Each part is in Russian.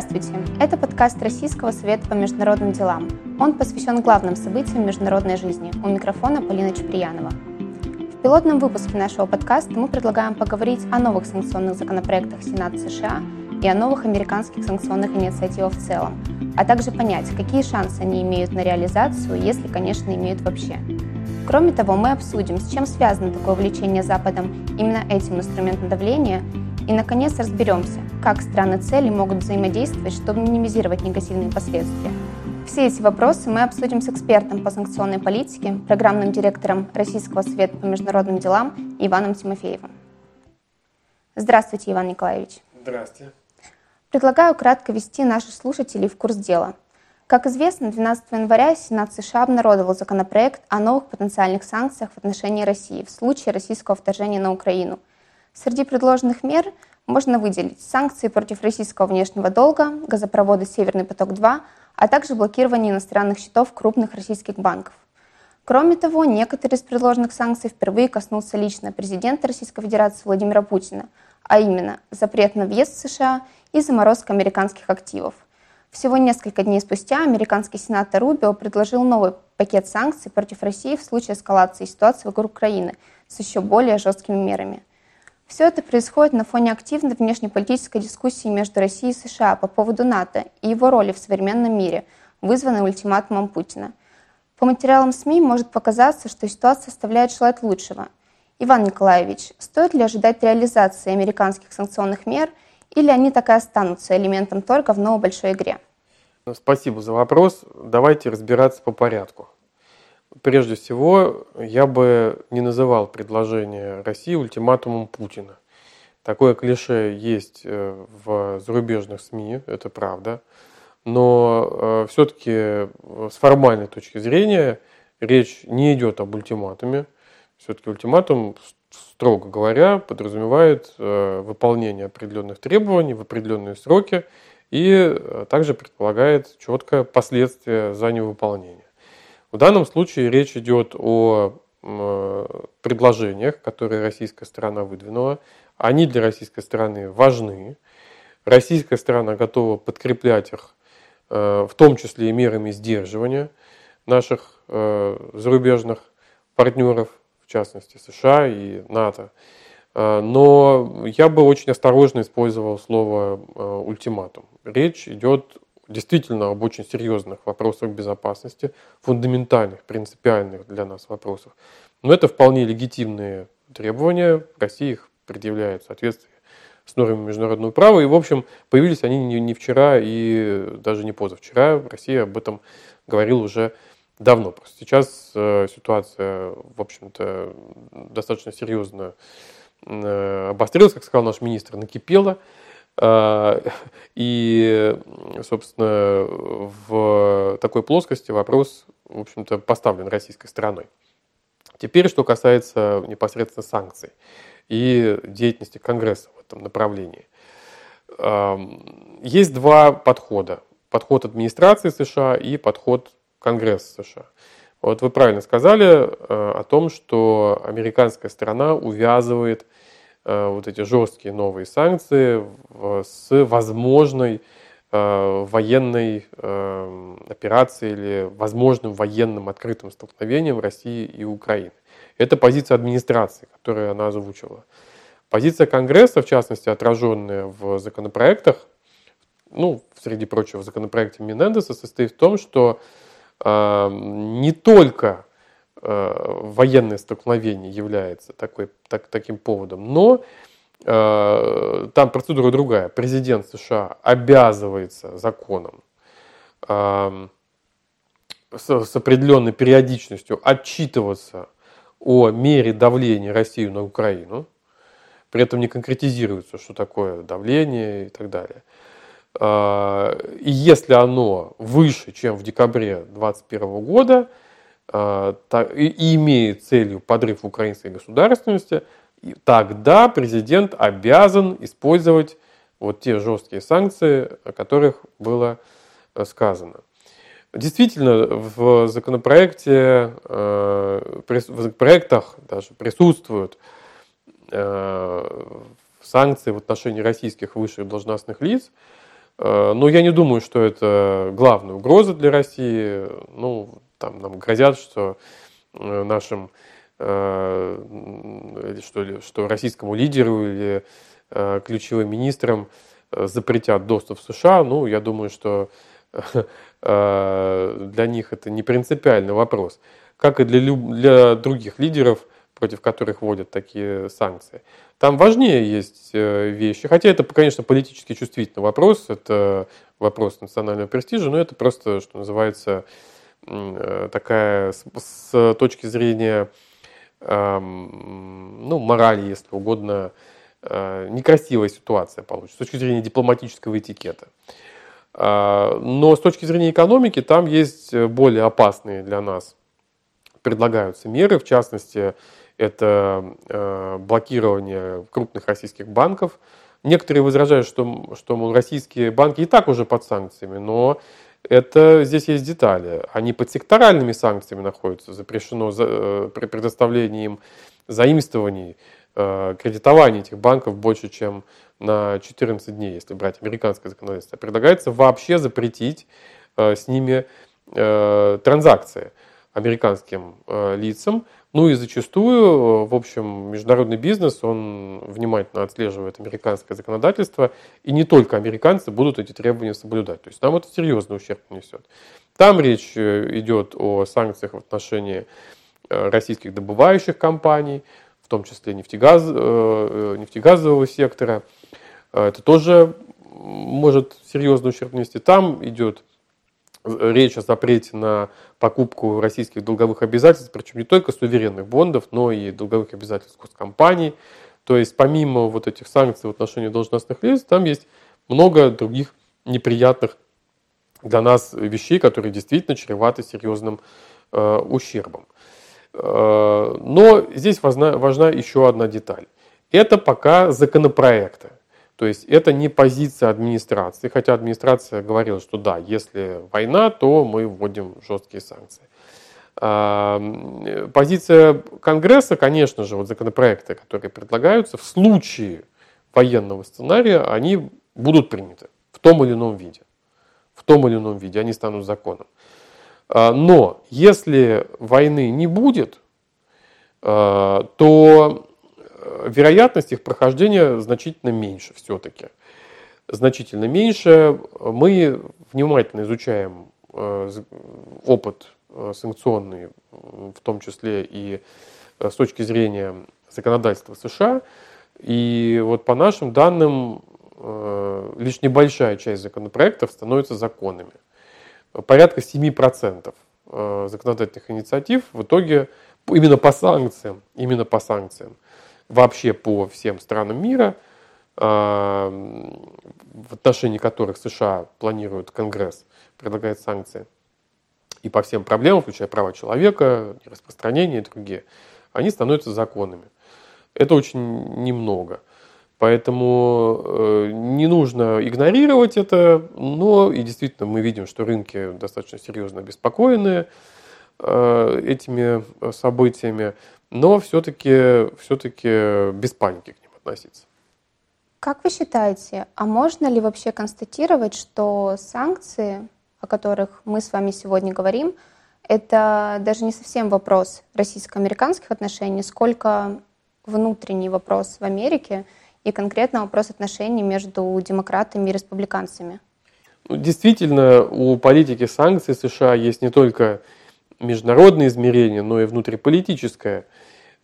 Здравствуйте! Это подкаст Российского совета по международным делам. Он посвящен главным событиям международной жизни. У микрофона Полина Чеприянова. В пилотном выпуске нашего подкаста мы предлагаем поговорить о новых санкционных законопроектах Сената США и о новых американских санкционных инициативах в целом, а также понять, какие шансы они имеют на реализацию, если, конечно, имеют вообще. Кроме того, мы обсудим, с чем связано такое увлечение Западом именно этим инструментом давления и, наконец, разберемся, как страны цели могут взаимодействовать, чтобы минимизировать негативные последствия. Все эти вопросы мы обсудим с экспертом по санкционной политике, программным директором Российского совета по международным делам Иваном Тимофеевым. Здравствуйте, Иван Николаевич. Здравствуйте. Предлагаю кратко ввести наших слушателей в курс дела. Как известно, 12 января Сенат США обнародовал законопроект о новых потенциальных санкциях в отношении России в случае российского вторжения на Украину – Среди предложенных мер можно выделить санкции против российского внешнего долга, газопровода «Северный поток-2», а также блокирование иностранных счетов крупных российских банков. Кроме того, некоторые из предложенных санкций впервые коснулся лично президента Российской Федерации Владимира Путина, а именно запрет на въезд в США и заморозка американских активов. Всего несколько дней спустя американский сенатор Рубио предложил новый пакет санкций против России в случае эскалации ситуации вокруг Украины с еще более жесткими мерами. Все это происходит на фоне активной внешнеполитической дискуссии между Россией и США по поводу НАТО и его роли в современном мире, вызванной ультиматумом Путина. По материалам СМИ может показаться, что ситуация оставляет желать лучшего. Иван Николаевич, стоит ли ожидать реализации американских санкционных мер, или они так и останутся элементом торга в новой большой игре? Спасибо за вопрос. Давайте разбираться по порядку. Прежде всего, я бы не называл предложение России ультиматумом Путина. Такое клише есть э, в зарубежных СМИ, это правда. Но э, все-таки с формальной точки зрения речь не идет об ультиматуме. Все-таки ультиматум, строго говоря, подразумевает э, выполнение определенных требований в определенные сроки и также предполагает четкое последствие за невыполнение. В данном случае речь идет о предложениях, которые российская сторона выдвинула. Они для российской стороны важны. Российская сторона готова подкреплять их, э, в том числе и мерами сдерживания наших э, зарубежных партнеров, в частности США и НАТО. Э, но я бы очень осторожно использовал слово ультиматум. Речь идет действительно об очень серьезных вопросах безопасности, фундаментальных, принципиальных для нас вопросах. Но это вполне легитимные требования, Россия их предъявляет в соответствии с нормами международного права. И, в общем, появились они не, вчера и даже не позавчера. Россия об этом говорила уже давно. Просто сейчас э, ситуация, в общем-то, достаточно серьезно э, обострилась, как сказал наш министр, накипела. А, и, собственно, в такой плоскости вопрос, в общем-то, поставлен российской стороной. Теперь, что касается непосредственно санкций и деятельности Конгресса в этом направлении. Есть два подхода. Подход администрации США и подход Конгресса США. Вот вы правильно сказали э, о том, что американская сторона увязывает вот эти жесткие новые санкции с возможной э, военной э, операцией или возможным военным открытым столкновением России и Украины. Это позиция администрации, которую она озвучивала. Позиция Конгресса, в частности, отраженная в законопроектах, ну, среди прочего, в законопроекте Минендеса, состоит в том, что э, не только Э, военное столкновение является такой, так, таким поводом, но э, там процедура другая. Президент США обязывается законом э, с, с определенной периодичностью отчитываться о мере давления России на Украину. При этом не конкретизируется, что такое давление и так далее. Э, и если оно выше, чем в декабре 2021 года, и имеет целью подрыв украинской государственности, тогда президент обязан использовать вот те жесткие санкции, о которых было э, сказано. Действительно, в законопроекте, э, в законопроектах даже присутствуют э, санкции в отношении российских высших должностных лиц, Но я не думаю, что это главная угроза для России. Ну, там нам грозят, что нашим что, ли, что российскому лидеру или ключевым министрам запретят доступ в США. Ну, я думаю, что для них это не принципиальный вопрос как и для, для других лидеров, против которых вводят такие санкции. Там важнее есть э, вещи, хотя это, конечно, политически чувствительный вопрос, это вопрос национального престижа, но это просто, что называется, э, такая с, с точки зрения ну, морали, если угодно, э, некрасивая ситуация получится, с точки зрения дипломатического этикета. А, но с точки зрения экономики там есть более опасные для нас предлагаются меры, в частности, это э, блокирование крупных российских банков. Некоторые возражают, что, что мол, российские банки и так уже под санкциями, но это здесь есть детали. Они под секторальными санкциями находятся, запрещено за, э, при предоставлении им заимствований, э, кредитования этих банков больше, чем на 14 дней, если брать американское законодательство. Предлагается вообще запретить с ними транзакции американским э, лицам. Ну и зачастую, в общем, международный бизнес, он внимательно отслеживает американское законодательство, и не только американцы будут эти требования соблюдать. То есть нам это серьезный ущерб несет. Там речь э, идет о санкциях в отношении э, российских добывающих компаний, в том числе нефтегаз, нефтегазового сектора. Это тоже может серьезный ущерб нанести. Там идет речь о запрете на покупку российских долговых обязательств, причем не только суверенных бондов, но и долговых обязательств госкомпаний. То есть помимо вот этих санкций в отношении должностных лиц, там есть много других неприятных для нас вещей, которые действительно чреваты серьезным э, ущербом. Э, но здесь важна, важна еще одна деталь. Это пока законопроекты. То есть это не позиция администрации, хотя администрация говорила, что да, если война, то мы вводим жесткие санкции. Позиция Конгресса, конечно же, вот законопроекты, которые предлагаются, в случае военного сценария, они будут приняты в том или ином виде. В том или ином виде они станут законом. А, но если войны не будет, а, то вероятность их прохождения значительно меньше все-таки. Значительно меньше. Мы внимательно изучаем э, опыт э, санкционный, в том числе и э, с точки зрения законодательства США. И вот по нашим данным, лишь небольшая часть законопроектов становится законами. Порядка 7% законодательных инициатив в итоге именно по санкциям, именно по санкциям вообще по всем странам мира, а, в отношении которых США планируют Конгресс, предлагает санкции, и по всем проблемам, включая права человека, распространение и другие, они становятся законами. Это очень немного. Поэтому э, не нужно игнорировать это, но и действительно мы видим, что рынки достаточно серьезно обеспокоены этими событиями но все-таки все без паники к ним относиться. Как вы считаете, а можно ли вообще констатировать, что санкции, о которых мы с вами сегодня говорим, это даже не совсем вопрос российско-американских отношений, сколько внутренний вопрос в Америке и конкретно вопрос отношений между демократами и республиканцами? Ну, действительно, у политики санкций США есть не только международное измерение, но и внутриполитическое.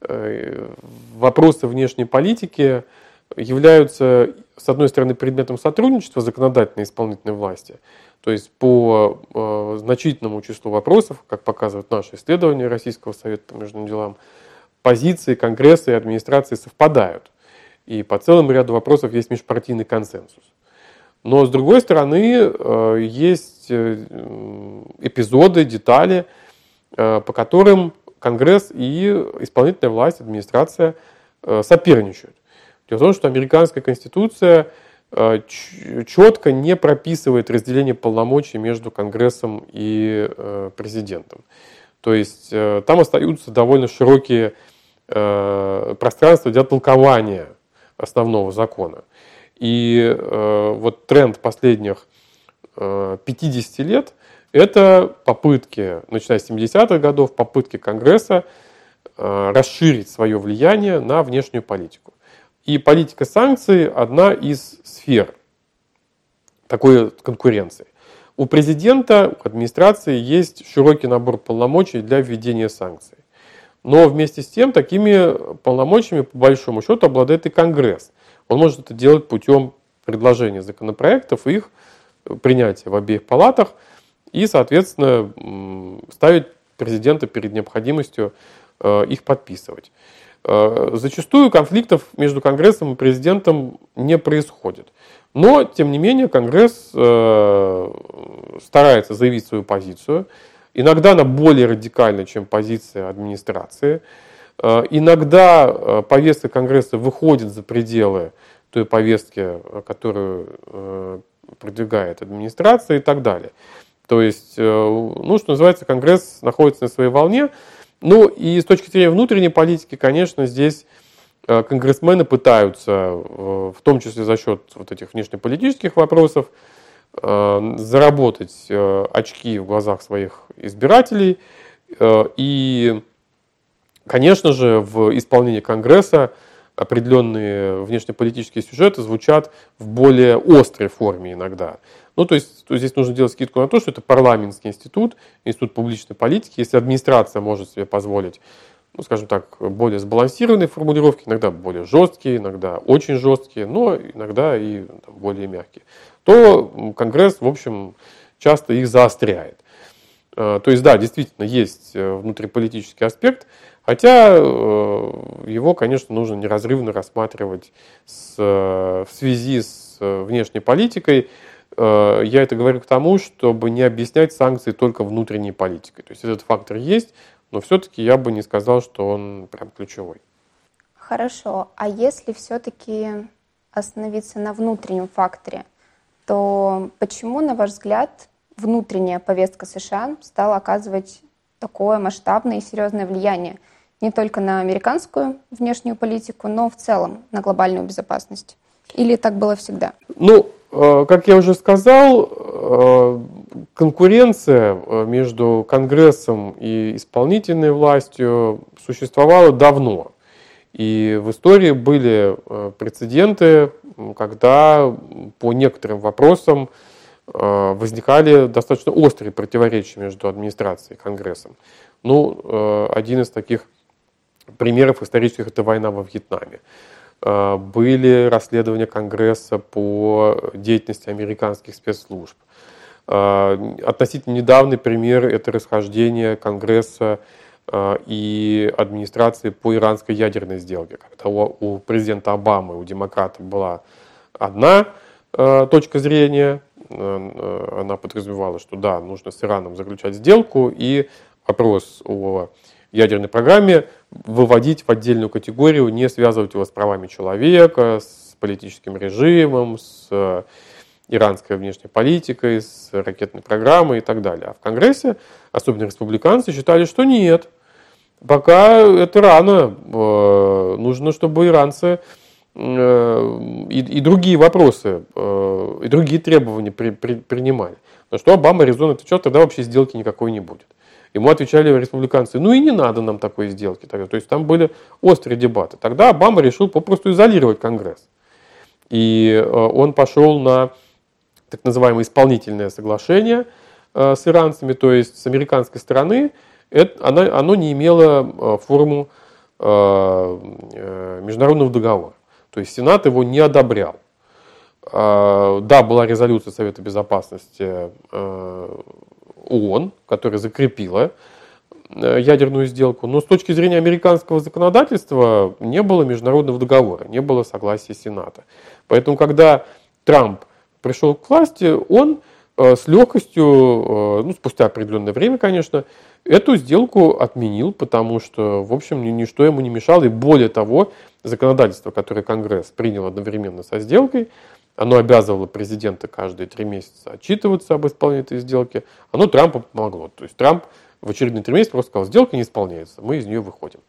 Э, вопросы внешней политики являются, с одной стороны, предметом сотрудничества законодательной и исполнительной власти, то есть по э, значительному числу вопросов, как показывают наши исследования Российского совета по международным делам, позиции Конгресса и администрации совпадают. И по целому ряду вопросов есть межпартийный консенсус. Но с другой стороны, э, есть эпизоды, детали, по которым Конгресс и исполнительная власть, администрация э, соперничают. Дело в том, что американская конституция э, четко не прописывает разделение полномочий между Конгрессом и президентом. То есть там остаются довольно широкие пространства для толкования основного закона. И вот тренд последних 50 лет – это попытки, начиная с 70-х годов, попытки Конгресса расширить свое влияние на внешнюю политику. И политика санкций – одна из сфер такой конкуренции. У президента, у администрации есть широкий набор полномочий для введения санкций. Но вместе с тем такими полномочиями, по большому счету, обладает и Конгресс. Он может это делать путем предложения законопроектов, их принятия в обеих палатах и, соответственно, ставить президента перед необходимостью э, их подписывать. Э, зачастую конфликтов между Конгрессом и президентом не происходит. Но, тем не менее, Конгресс э, старается заявить свою позицию. Иногда она более радикальна, чем позиция администрации. Иногда повестка Конгресса выходит за пределы той повестки, которую продвигает администрация и так далее. То есть, ну, что называется, Конгресс находится на своей волне, ну и с точки зрения внутренней политики, конечно, здесь э, конгрессмены пытаются, э, в том числе за счет вот этих внешнеполитических вопросов, э, заработать очки в глазах своих избирателей. И, конечно же, в исполнении Конгресса определенные внешнеполитические сюжеты звучат в более острой форме иногда. Ну, то есть то здесь нужно делать скидку на то, что это парламентский институт, институт публичной политики. Если администрация может себе позволить, ну, скажем так, более сбалансированные формулировки, иногда более жесткие, иногда очень жесткие, но иногда и там, более мягкие, то Конгресс, в общем, часто их заостряет. А, то есть, да, действительно, есть э, внутриполитический аспект, хотя э, его, конечно, нужно неразрывно рассматривать с, э, в связи с внешней политикой, Э, я это говорю к тому, чтобы не объяснять санкции только внутренней политикой. То есть этот фактор есть, но все-таки я бы не сказал, что он прям ключевой. Хорошо. А если все-таки остановиться на внутреннем факторе, то почему, на ваш взгляд, внутренняя повестка США стала оказывать такое масштабное и серьезное влияние не только на американскую внешнюю политику, но в целом на глобальную безопасность? Или так было всегда? Ну, Э, как я уже сказал, э, конкуренция э, между Конгрессом и исполнительной властью существовала давно. И в истории были прецеденты, когда по некоторым вопросам возникали достаточно острые противоречия между администрацией и Конгрессом. Ну, один из таких примеров исторических – это война во Вьетнаме. Э, были расследования Конгресса по деятельности американских спецслужб. Э, относительно недавний пример – это расхождение Конгресса э, и администрации по иранской ядерной сделке, когда у президента Обамы, у демократов была одна точка зрения, она подразумевала, что да, нужно с Ираном заключать сделку, и вопрос о ядерной программе выводить в отдельную категорию, не связывать его с правами человека, с политическим режимом, с э, иранской внешней политикой, с ракетной программой и так далее. А в Конгрессе, особенно республиканцы, считали, что нет. Пока это рано. Э, нужно, чтобы иранцы э, и, и другие вопросы, и другие требования при, при, принимали. Но что Обама резонно отвечал, тогда вообще сделки никакой не будет. Ему отвечали республиканцы, ну и не надо нам такой сделки. То есть там были острые дебаты. Тогда Обама решил попросту изолировать Конгресс. И э, он пошел на так называемое исполнительное соглашение э, с иранцами, то есть с американской стороны, это, оно, не имело э, форму международного договора. То есть Сенат его не одобрял. Да, была резолюция Совета Безопасности ООН, которая закрепила э, ядерную сделку, но с точки зрения американского законодательства не было международного договора, не было согласия Сената. Поэтому, когда Трамп пришел к власти, он э, с легкостью, э, ну, спустя определенное время, конечно, эту сделку отменил, потому что, в общем, ничто ему не мешало. И более того, законодательство, которое Конгресс принял одновременно со сделкой, оно обязывало президента каждые три месяца отчитываться об исполнении этой сделки. Оно Трампу помогло. То есть Трамп в очередные три месяца просто сказал, сделка не исполняется, мы из нее выходим.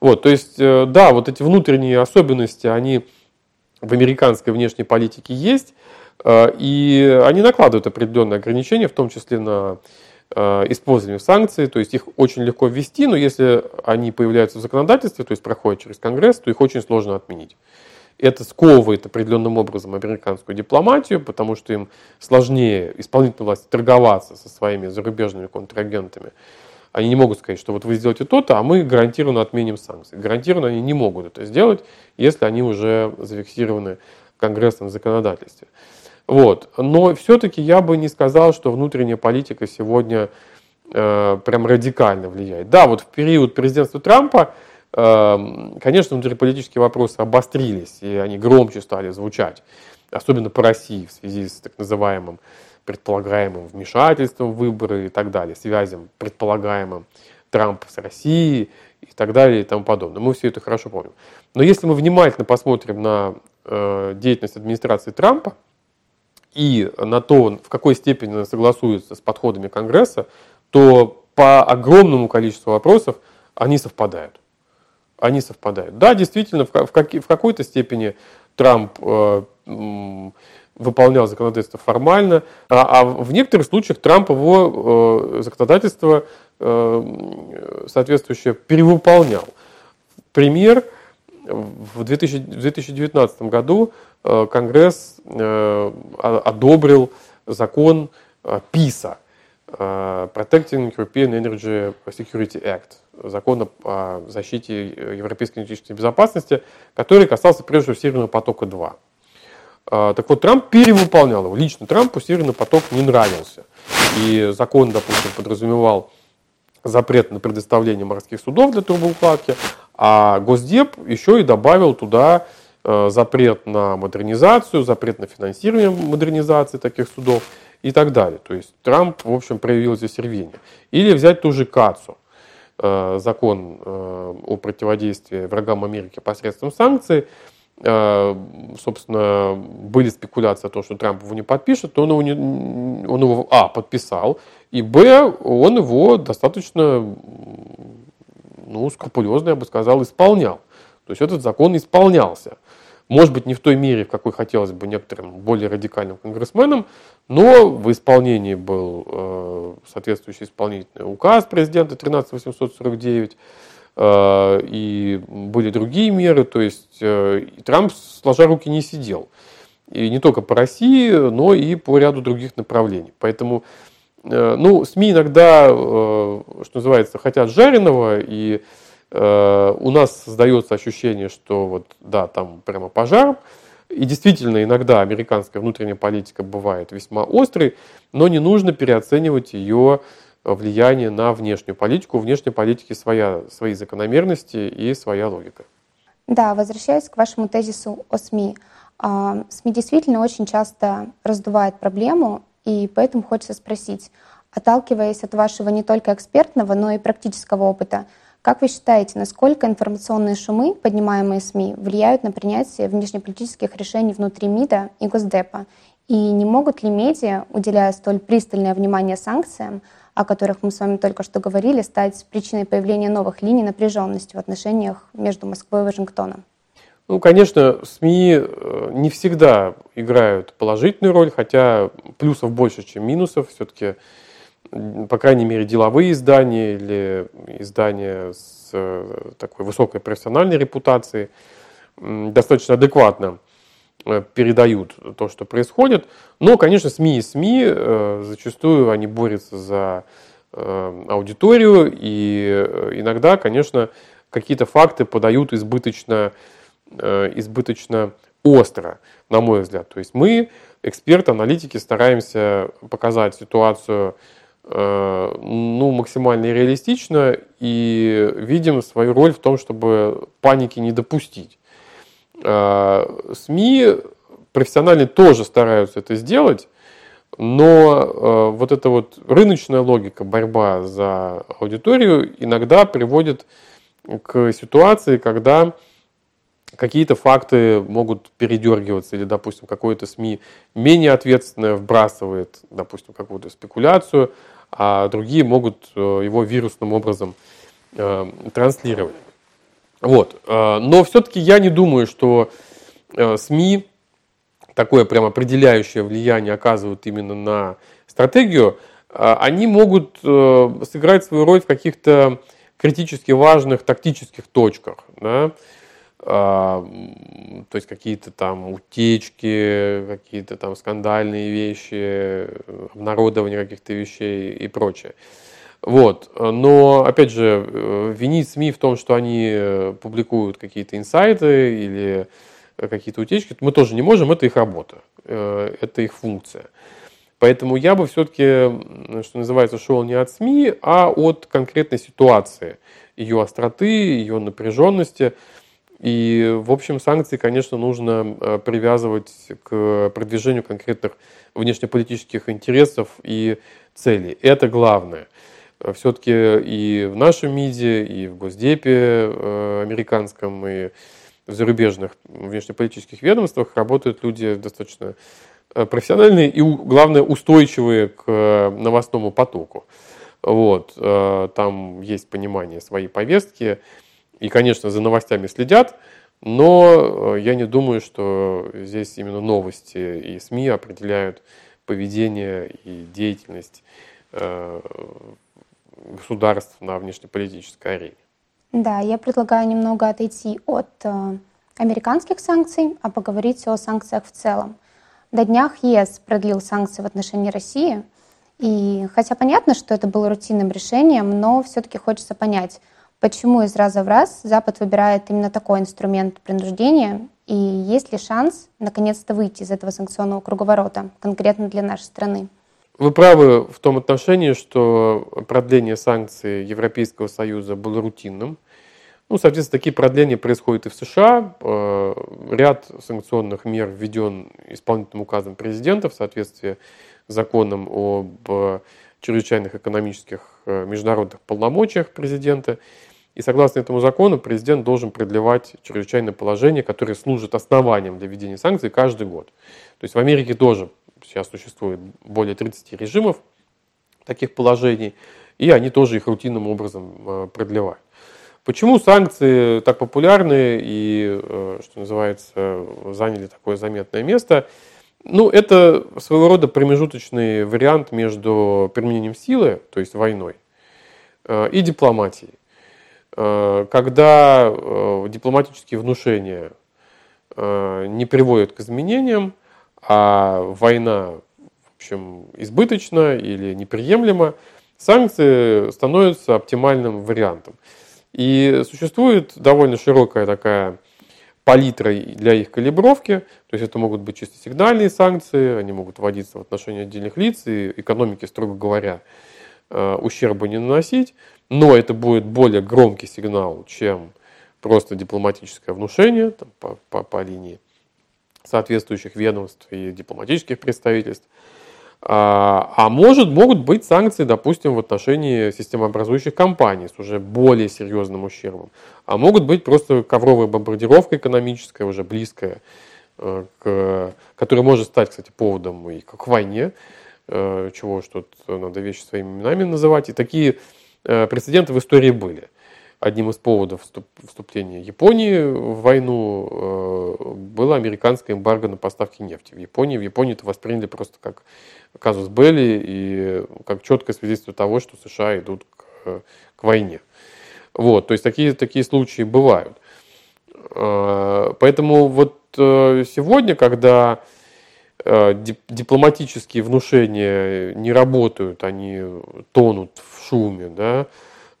Вот, то есть, э, да, вот эти внутренние особенности, они в американской внешней политике есть, и они накладывают определенные ограничения, в том числе на использование санкций, то есть их очень легко ввести, но если они появляются в законодательстве, то есть проходят через Конгресс, то их очень сложно отменить. Это сковывает определенным образом американскую дипломатию, потому что им сложнее исполнительной власти торговаться со своими зарубежными контрагентами. Они не могут сказать, что вот вы сделаете то-то, а мы гарантированно отменим санкции. Гарантированно они не могут это сделать, если они уже зафиксированы в конгрессном законодательстве. Вот. Но все-таки я бы не сказал, что внутренняя политика сегодня э, прям радикально влияет. Да, вот в период президентства Трампа конечно, внутриполитические вопросы обострились, и они громче стали звучать, особенно по России в связи с так называемым предполагаемым вмешательством в выборы и так далее, связям предполагаемым Трампа с Россией и так далее и тому подобное. Мы все это хорошо помним. Но если мы внимательно посмотрим на э, деятельность администрации Трампа и на то, в какой степени она согласуется с подходами Конгресса, то по огромному количеству вопросов они совпадают они совпадают. Да, действительно, в, как, в какой-то степени Трамп э, выполнял законодательство формально, а, а в некоторых случаях Трамп его э, законодательство э, соответствующее перевыполнял. Пример. В, 2000, в 2019 году э, Конгресс э, одобрил закон э, ПИСа, Protecting European Energy Security Act, закона о защите европейской энергетической безопасности, который касался прежде всего Северного потока-2. А, так вот, Трамп перевыполнял его. Лично Трампу Северный поток не нравился. И закон, допустим, подразумевал запрет на предоставление морских судов для трубоукладки, а Госдеп еще и добавил туда э, запрет на модернизацию, запрет на финансирование модернизации таких судов и так далее. То есть Трамп, в общем, проявил здесь рвение. Или взять ту же КАЦУ. Э, закон э, о противодействии врагам Америки посредством санкций, э, собственно, были спекуляции о том, что Трамп его не подпишет, он его, не, он его а, подписал, и б, он его достаточно ну, скрупулезно, я бы сказал, исполнял. То есть этот закон исполнялся. Может быть, не в той мере, в какой хотелось бы некоторым более радикальным конгрессменам, но в исполнении был э, соответствующий исполнительный указ президента 13849, э, и были другие меры, то есть э, Трамп, сложа руки, не сидел. И не только по России, но и по ряду других направлений. Поэтому э, ну, СМИ иногда, э, что называется, хотят жареного, и у нас создается ощущение, что вот, да, там прямо пожар, и действительно, иногда американская внутренняя политика бывает весьма острой, но не нужно переоценивать ее влияние на внешнюю политику. У внешней политики своя, свои закономерности и своя логика. Да, возвращаясь к вашему тезису о СМИ. А, СМИ действительно очень часто раздувают проблему, и поэтому хочется спросить, отталкиваясь от вашего не только экспертного, но и практического опыта, как вы считаете, насколько информационные шумы, поднимаемые СМИ, влияют на принятие внешнеполитических решений внутри МИДа и Госдепа? И не могут ли медиа, уделяя столь пристальное внимание санкциям, о которых мы с вами только что говорили, стать причиной появления новых линий напряженности в отношениях между Москвой и Вашингтоном? Ну, конечно, СМИ э, не всегда играют положительную роль, хотя плюсов больше, чем минусов. Все-таки по крайней мере, деловые издания или издания с э, такой высокой профессиональной репутацией достаточно адекватно э, передают то, что происходит. Но, конечно, СМИ и СМИ э, зачастую они борются за аудиторию, и иногда, конечно, какие-то факты подают избыточно, избыточно остро, на мой взгляд. То есть мы, эксперты, аналитики, стараемся показать ситуацию ну, максимально реалистично и видим свою роль в том, чтобы паники не допустить. Э, СМИ профессиональные тоже стараются это сделать, но э, вот эта вот рыночная логика, борьба за аудиторию иногда приводит к ситуации, когда какие-то факты могут передергиваться, или, допустим, какой-то СМИ менее ответственное вбрасывает, допустим, какую-то спекуляцию, а другие могут э, его вирусным образом э, транслировать. Вот. Э, но все-таки я не думаю, что СМИ такое прям определяющее влияние оказывают именно на стратегию, они могут сыграть свою роль в каких-то критически важных тактических точках. Да? То есть какие-то там утечки, какие-то там скандальные вещи, обнародование каких-то вещей и прочее. Вот. Но, опять же, э, винить СМИ в том, что они э, публикуют какие-то инсайты или какие-то утечки, мы тоже не можем, это их работа, э, это их функция. Поэтому я бы все-таки, что называется, шел не от СМИ, а от конкретной ситуации, ее остроты, ее напряженности. И, в общем, санкции, конечно, нужно привязывать к продвижению конкретных внешнеполитических интересов и целей. Это главное все-таки и в нашем МИДе, и в Госдепе э, американском, и в зарубежных внешнеполитических ведомствах работают люди достаточно э, профессиональные и, главное, устойчивые к новостному потоку. Вот, э, там есть понимание своей повестки, и, конечно, за новостями следят, но я не думаю, что здесь именно новости и СМИ определяют поведение и деятельность государств на внешнеполитической арене. Да, я предлагаю немного отойти от э, американских санкций, а поговорить о санкциях в целом. До днях ЕС продлил санкции в отношении России, и хотя понятно, что это было рутинным решением, но все-таки хочется понять, почему из раза в раз Запад выбирает именно такой инструмент принуждения, и есть ли шанс наконец-то выйти из этого санкционного круговорота, конкретно для нашей страны. Вы правы в том отношении, что продление санкций Европейского Союза было рутинным. Ну, соответственно, такие продления происходят и в США. Э, ряд санкционных мер введен исполнительным указом президента в соответствии с законом об чрезвычайных экономических э, международных полномочиях президента. И согласно этому закону президент должен продлевать чрезвычайное положение, которое служит основанием для введения санкций каждый год. То есть в Америке тоже сейчас существует более 30 режимов таких положений, и они тоже их рутинным образом э, продлевают. Почему санкции так популярны и, э, что называется, заняли такое заметное место? Ну, это своего рода промежуточный вариант между применением силы, то есть войной, э, и дипломатией. Когда дипломатические внушения не приводят к изменениям, а война, в общем, избыточна или неприемлема, санкции становятся оптимальным вариантом. И существует довольно широкая такая палитра для их калибровки, то есть это могут быть чисто сигнальные санкции, они могут вводиться в отношении отдельных лиц и экономики, строго говоря, э, ущерба не наносить, но это будет более громкий сигнал, чем просто дипломатическое внушение там, по, по, по линии соответствующих ведомств и дипломатических представительств. А, а может, могут быть санкции, допустим, в отношении системообразующих компаний с уже более серьезным ущербом. А могут быть просто ковровая бомбардировка экономическая, уже близкая, э, к, которая может стать, кстати, поводом и к войне, э, чего что надо вещи своими именами называть. И такие э, прецеденты в истории были одним из поводов вступления Японии в войну э, было американское эмбарго на поставки нефти в Японии. В Японии это восприняли просто как казус Белли и как четкое свидетельство того, что США идут к, к войне. Вот, то есть такие, такие случаи бывают. Э, поэтому вот э, сегодня, когда дипломатические внушения не работают, они тонут в шуме, да,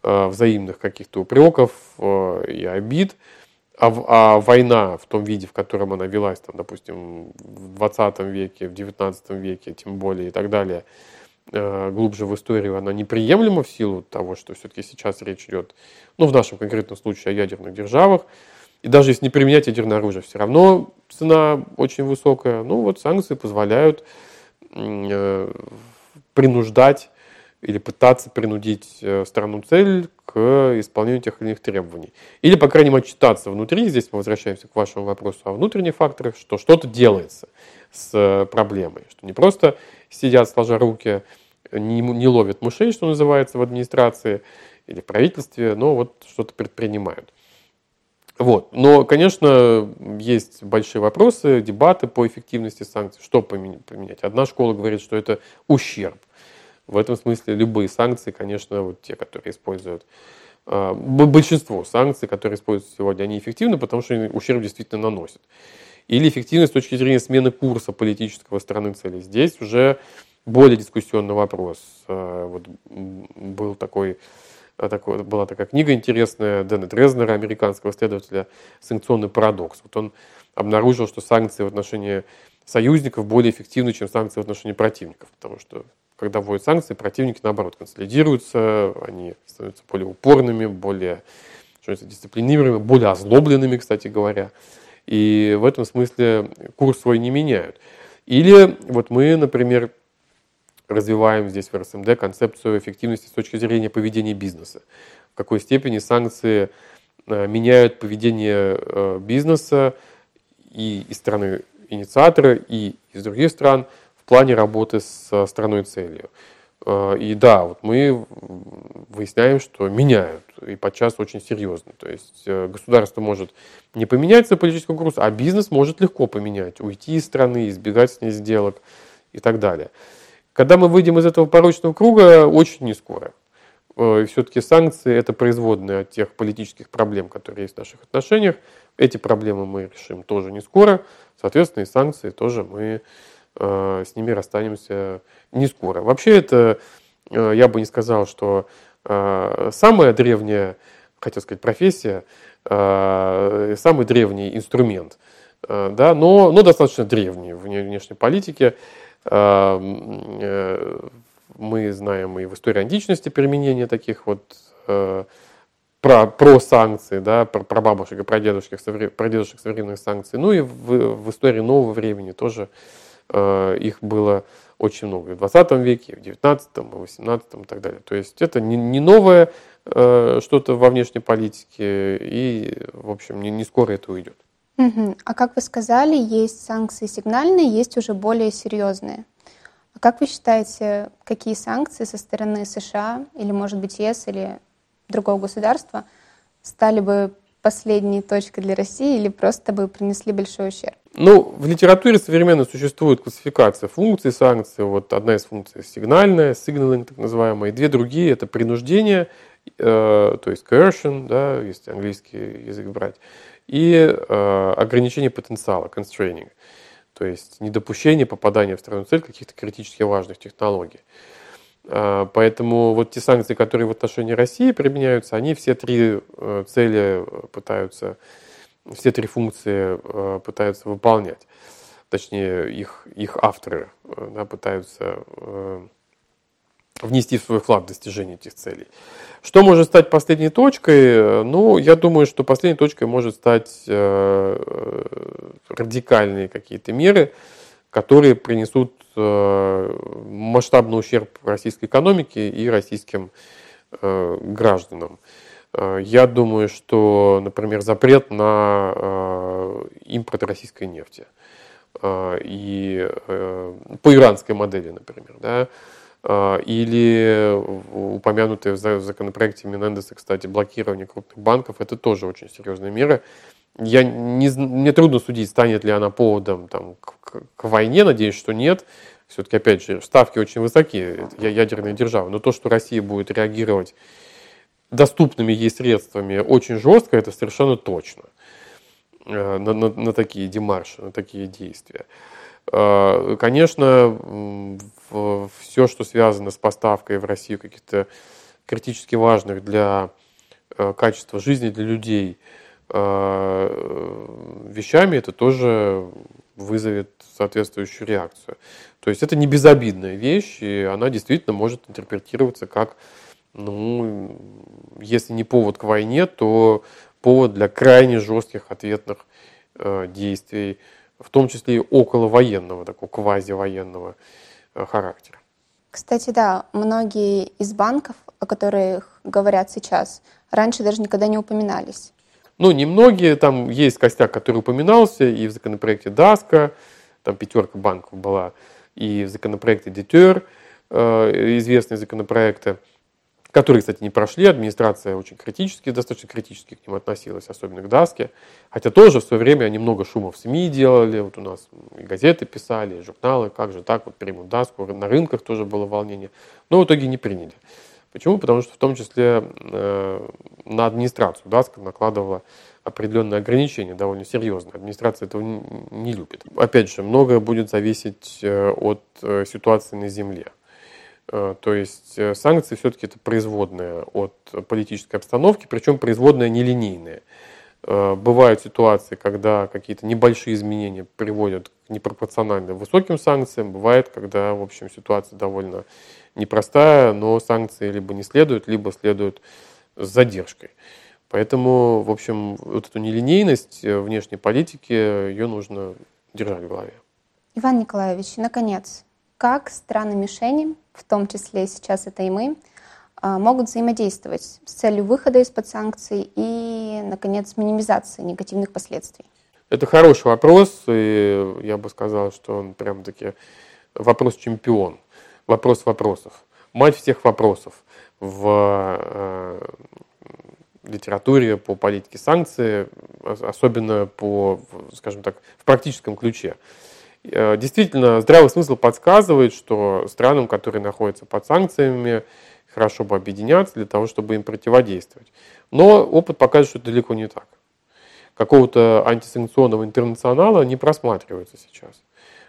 Э, взаимных каких-то упреков э, и обид, а, а война в том виде, в котором она велась, там, допустим, в 20 веке, в 19 веке, тем более и так далее, э, глубже в историю, она неприемлема в силу того, что все-таки сейчас речь идет, ну, в нашем конкретном случае о ядерных державах, и даже если не применять ядерное оружие, все равно цена очень высокая. Ну, вот санкции позволяют принуждать или пытаться принудить э, страну-цель к исполнению тех или иных требований. Или, по крайней мере, читаться внутри, здесь мы возвращаемся к вашему вопросу о внутренних факторах, что что-то делается с э, проблемой, что не просто сидят сложа руки, не, не ловят мышей, что называется, в администрации или в правительстве, но вот что-то предпринимают. Вот. Но, конечно, есть большие вопросы, дебаты по эффективности санкций. Что поменять? Одна школа говорит, что это ущерб. В этом смысле любые санкции, конечно, вот те, которые используют а, большинство санкций, которые используются сегодня, они эффективны, потому что ущерб действительно наносят. Или эффективность с точки зрения смены курса политического стороны цели. Здесь уже более дискуссионный вопрос. А, вот был такой, такой, была такая книга интересная Дэна Дрезнера, американского следователя «Санкционный парадокс». Вот он обнаружил, что санкции в отношении союзников более эффективны, чем санкции в отношении противников, потому что когда вводят санкции, противники, наоборот, консолидируются, они становятся более упорными, более дисциплинированными, более озлобленными, кстати говоря. И в этом смысле курс свой не меняют. Или вот мы, например, развиваем здесь в РСМД концепцию эффективности с точки зрения поведения бизнеса. В какой степени санкции э, меняют поведение э, бизнеса и из стороны инициатора, и из других стран – плане работы с страной целью. Э, и да, вот мы выясняем, что меняют, и подчас очень серьезно. То есть государство может не поменять свой политический курс, а бизнес может легко поменять, уйти из страны, избегать с ней сделок и так далее. Когда мы выйдем из этого порочного круга, очень не скоро. Э, все-таки санкции – это производные от тех политических проблем, которые есть в наших отношениях. Эти проблемы мы решим тоже не скоро. Соответственно, и санкции тоже мы Э, с ними расстанемся не скоро. Вообще это, э, я бы не сказал, что э, самая древняя, хотел сказать, профессия, самый древний инструмент, да, но, но достаточно древний в внешней политике. Мы знаем и в истории античности применение таких вот про, про санкции, да, про, про бабушек и про дедушек, про дедушек современных санкций. Ну и в, в истории нового времени тоже Э, их было очень много и в 20 веке, и в 19, и в 18 и так далее. То есть это не, не новое э, что-то во внешней политике, и, в общем, не, не скоро это уйдет. Угу. А как вы сказали, есть санкции сигнальные, есть уже более серьезные. А как вы считаете, какие санкции со стороны США или, может быть, ЕС или другого государства стали бы последней точкой для России или просто бы принесли большой ущерб? Ну, в литературе современно существует классификация функций санкций. Вот одна из функций сигнальная, signaling так называемая, и две другие это принуждение, э, то есть coercion, да, если английский язык брать, и э, ограничение потенциала, constraining, то есть недопущение попадания в странную цель каких-то критически важных технологий. Э, поэтому вот те санкции, которые в отношении России применяются, они все три э, цели пытаются все три функции э, пытаются выполнять. Точнее, их, их авторы э, да, пытаются э, внести в свой вклад в достижение этих целей. Что может стать последней точкой? Ну, я думаю, что последней точкой может стать радикальные какие-то меры, которые принесут масштабный ущерб российской экономике и российским гражданам. Э, я думаю, что, например, запрет на э, импорт российской нефти э, и по иранской модели, например, да, или упомянутые в законопроекте Менендеса, кстати, блокирование крупных банков, это тоже очень серьезная мера. Я не, мне трудно судить, станет ли она поводом там, к, к войне, надеюсь, что нет. Все-таки, опять же, ставки очень высокие, ядерные державы. Но то, что Россия будет реагировать доступными ей средствами очень жестко, это совершенно точно э, на, на, на такие демарши, на такие действия. Э, конечно, все, что связано с поставкой в Россию каких-то критически важных для э, качества жизни для людей вещами, это тоже вызовет соответствующую реакцию. То есть это не безобидная вещь, и она действительно может интерпретироваться как ну, если не повод к войне, то повод для крайне жестких ответных э, действий, в том числе и околовоенного, такого квазивоенного э, характера. Кстати, да, многие из банков, о которых говорят сейчас, раньше даже никогда не упоминались. Ну, немногие, там есть костяк, который упоминался и в законопроекте ДАСКО, там пятерка банков была, и в законопроекте ДЕТЕР, э, известные законопроекты. Которые, кстати, не прошли. Администрация очень критически, достаточно критически к ним относилась, особенно к Даске. Хотя тоже в свое время они много шума в СМИ делали. Вот у нас и газеты писали, и журналы, как же так, вот примут Даску. На рынках тоже было волнение. Но в итоге не приняли. Почему? Потому что в том числе э, на администрацию Даска накладывала определенные ограничения, довольно серьезные. Администрация этого не, не любит. Опять же, многое будет зависеть э, от э, ситуации на земле. Э, то есть э, санкции все-таки это производная от политической обстановки, причем производная нелинейная. Э, бывают ситуации, когда какие-то небольшие изменения приводят к непропорционально высоким санкциям. Бывает, когда, в общем, ситуация довольно непростая, но санкции либо не следуют, либо следуют с задержкой. Поэтому, в общем, вот эту нелинейность внешней политики, ее нужно держать в голове. Иван Николаевич, наконец, как страны-мишени, в том числе сейчас это и мы, а, могут взаимодействовать с целью выхода из-под санкций и, наконец, минимизации негативных последствий? Это хороший вопрос, и я бы сказал, что он прям-таки вопрос-чемпион, вопрос вопросов, мать всех вопросов в э, литературе по политике санкций, особенно по, скажем так, в практическом ключе. Э, действительно, здравый смысл подсказывает, что странам, которые находятся под санкциями, хорошо бы объединяться для того, чтобы им противодействовать. Но опыт показывает, что далеко не так. Какого-то антисанкционного интернационала не просматривается сейчас.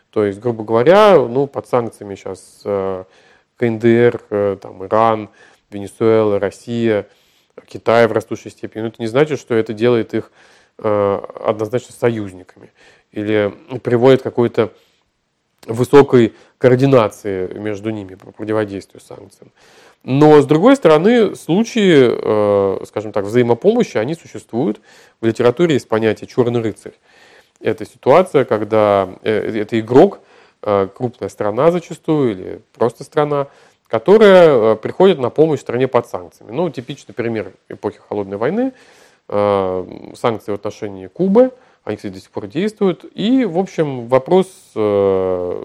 То есть, грубо говоря, ну, под санкциями сейчас э, КНДР, э, там, Иран, Венесуэла, Россия, Китай в растущей степени. Но это не значит, что это делает их однозначно союзниками или приводит к какой-то высокой координации между ними по противодействию санкциям. Но, с другой стороны, случаи, э, скажем так, взаимопомощи, они существуют. В литературе есть понятие «черный рыцарь». Это ситуация, когда э, это игрок, э, крупная страна зачастую, или просто страна, которая приходит на помощь стране под санкциями. Ну, типичный пример эпохи Холодной войны, санкции в отношении Кубы – они, кстати, до сих пор действуют. И, в общем, вопрос э,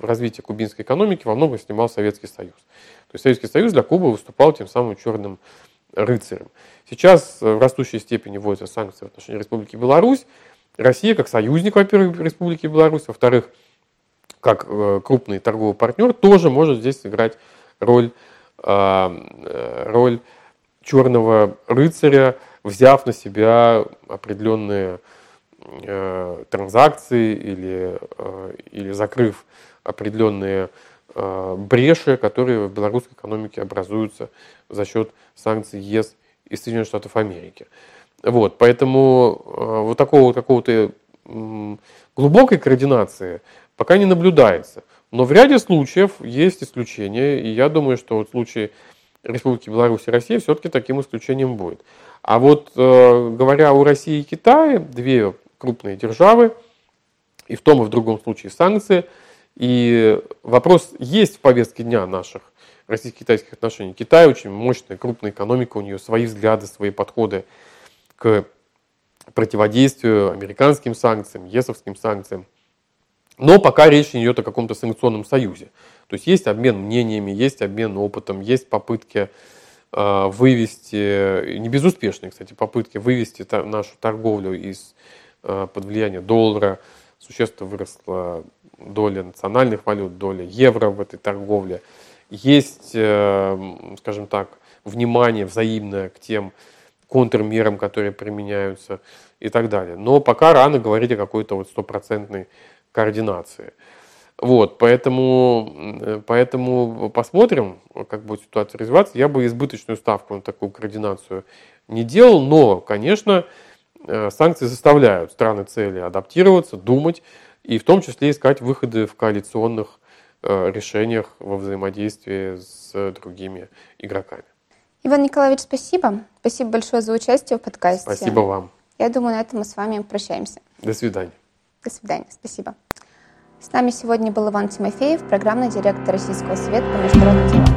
развития кубинской экономики во многом снимал Советский Союз. То есть Советский Союз для Кубы выступал тем самым черным рыцарем. Сейчас в растущей степени вводятся санкции в отношении Республики Беларусь. Россия как союзник, во-первых, Республики Беларусь, во-вторых, как э, крупный торговый партнер, тоже может здесь сыграть роль, э, роль черного рыцаря, взяв на себя определенные э, транзакции или, э, или закрыв определенные э, бреши, которые в белорусской экономике образуются за счет санкций ЕС и Соединенных Штатов Америки. Вот, поэтому э, вот такого какого-то э, глубокой координации пока не наблюдается. Но в ряде случаев есть исключения, и я думаю, что вот в случае Республики Беларусь и России все-таки таким исключением будет. А вот э, говоря о России и Китае, две крупные державы, и в том и в другом случае санкции. И вопрос есть в повестке дня наших российско-китайских отношений. Китай очень мощная, крупная экономика, у нее свои взгляды, свои подходы к противодействию американским санкциям, ЕСовским санкциям. Но пока речь идет о каком-то санкционном союзе. То есть есть обмен мнениями, есть обмен опытом, есть попытки э, вывести, не безуспешные, кстати, попытки вывести нашу торговлю из под влияние доллара существенно выросла доля национальных валют, доля евро в этой торговле. Есть, э, скажем так, внимание взаимное к тем контрмерам, которые применяются и так далее. Но пока рано говорить о какой-то вот стопроцентной координации. Вот, поэтому, поэтому посмотрим, как будет ситуация развиваться. Я бы избыточную ставку на такую координацию не делал, но, конечно, Э, санкции заставляют страны цели адаптироваться, думать и в том числе искать выходы в коалиционных э, решениях во взаимодействии с другими игроками. Иван Николаевич, спасибо. Спасибо большое за участие в подкасте. Спасибо вам. Я думаю, на этом мы с вами прощаемся. До свидания. До свидания. Спасибо. С нами сегодня был Иван Тимофеев, программный директор Российского совета по международным делам.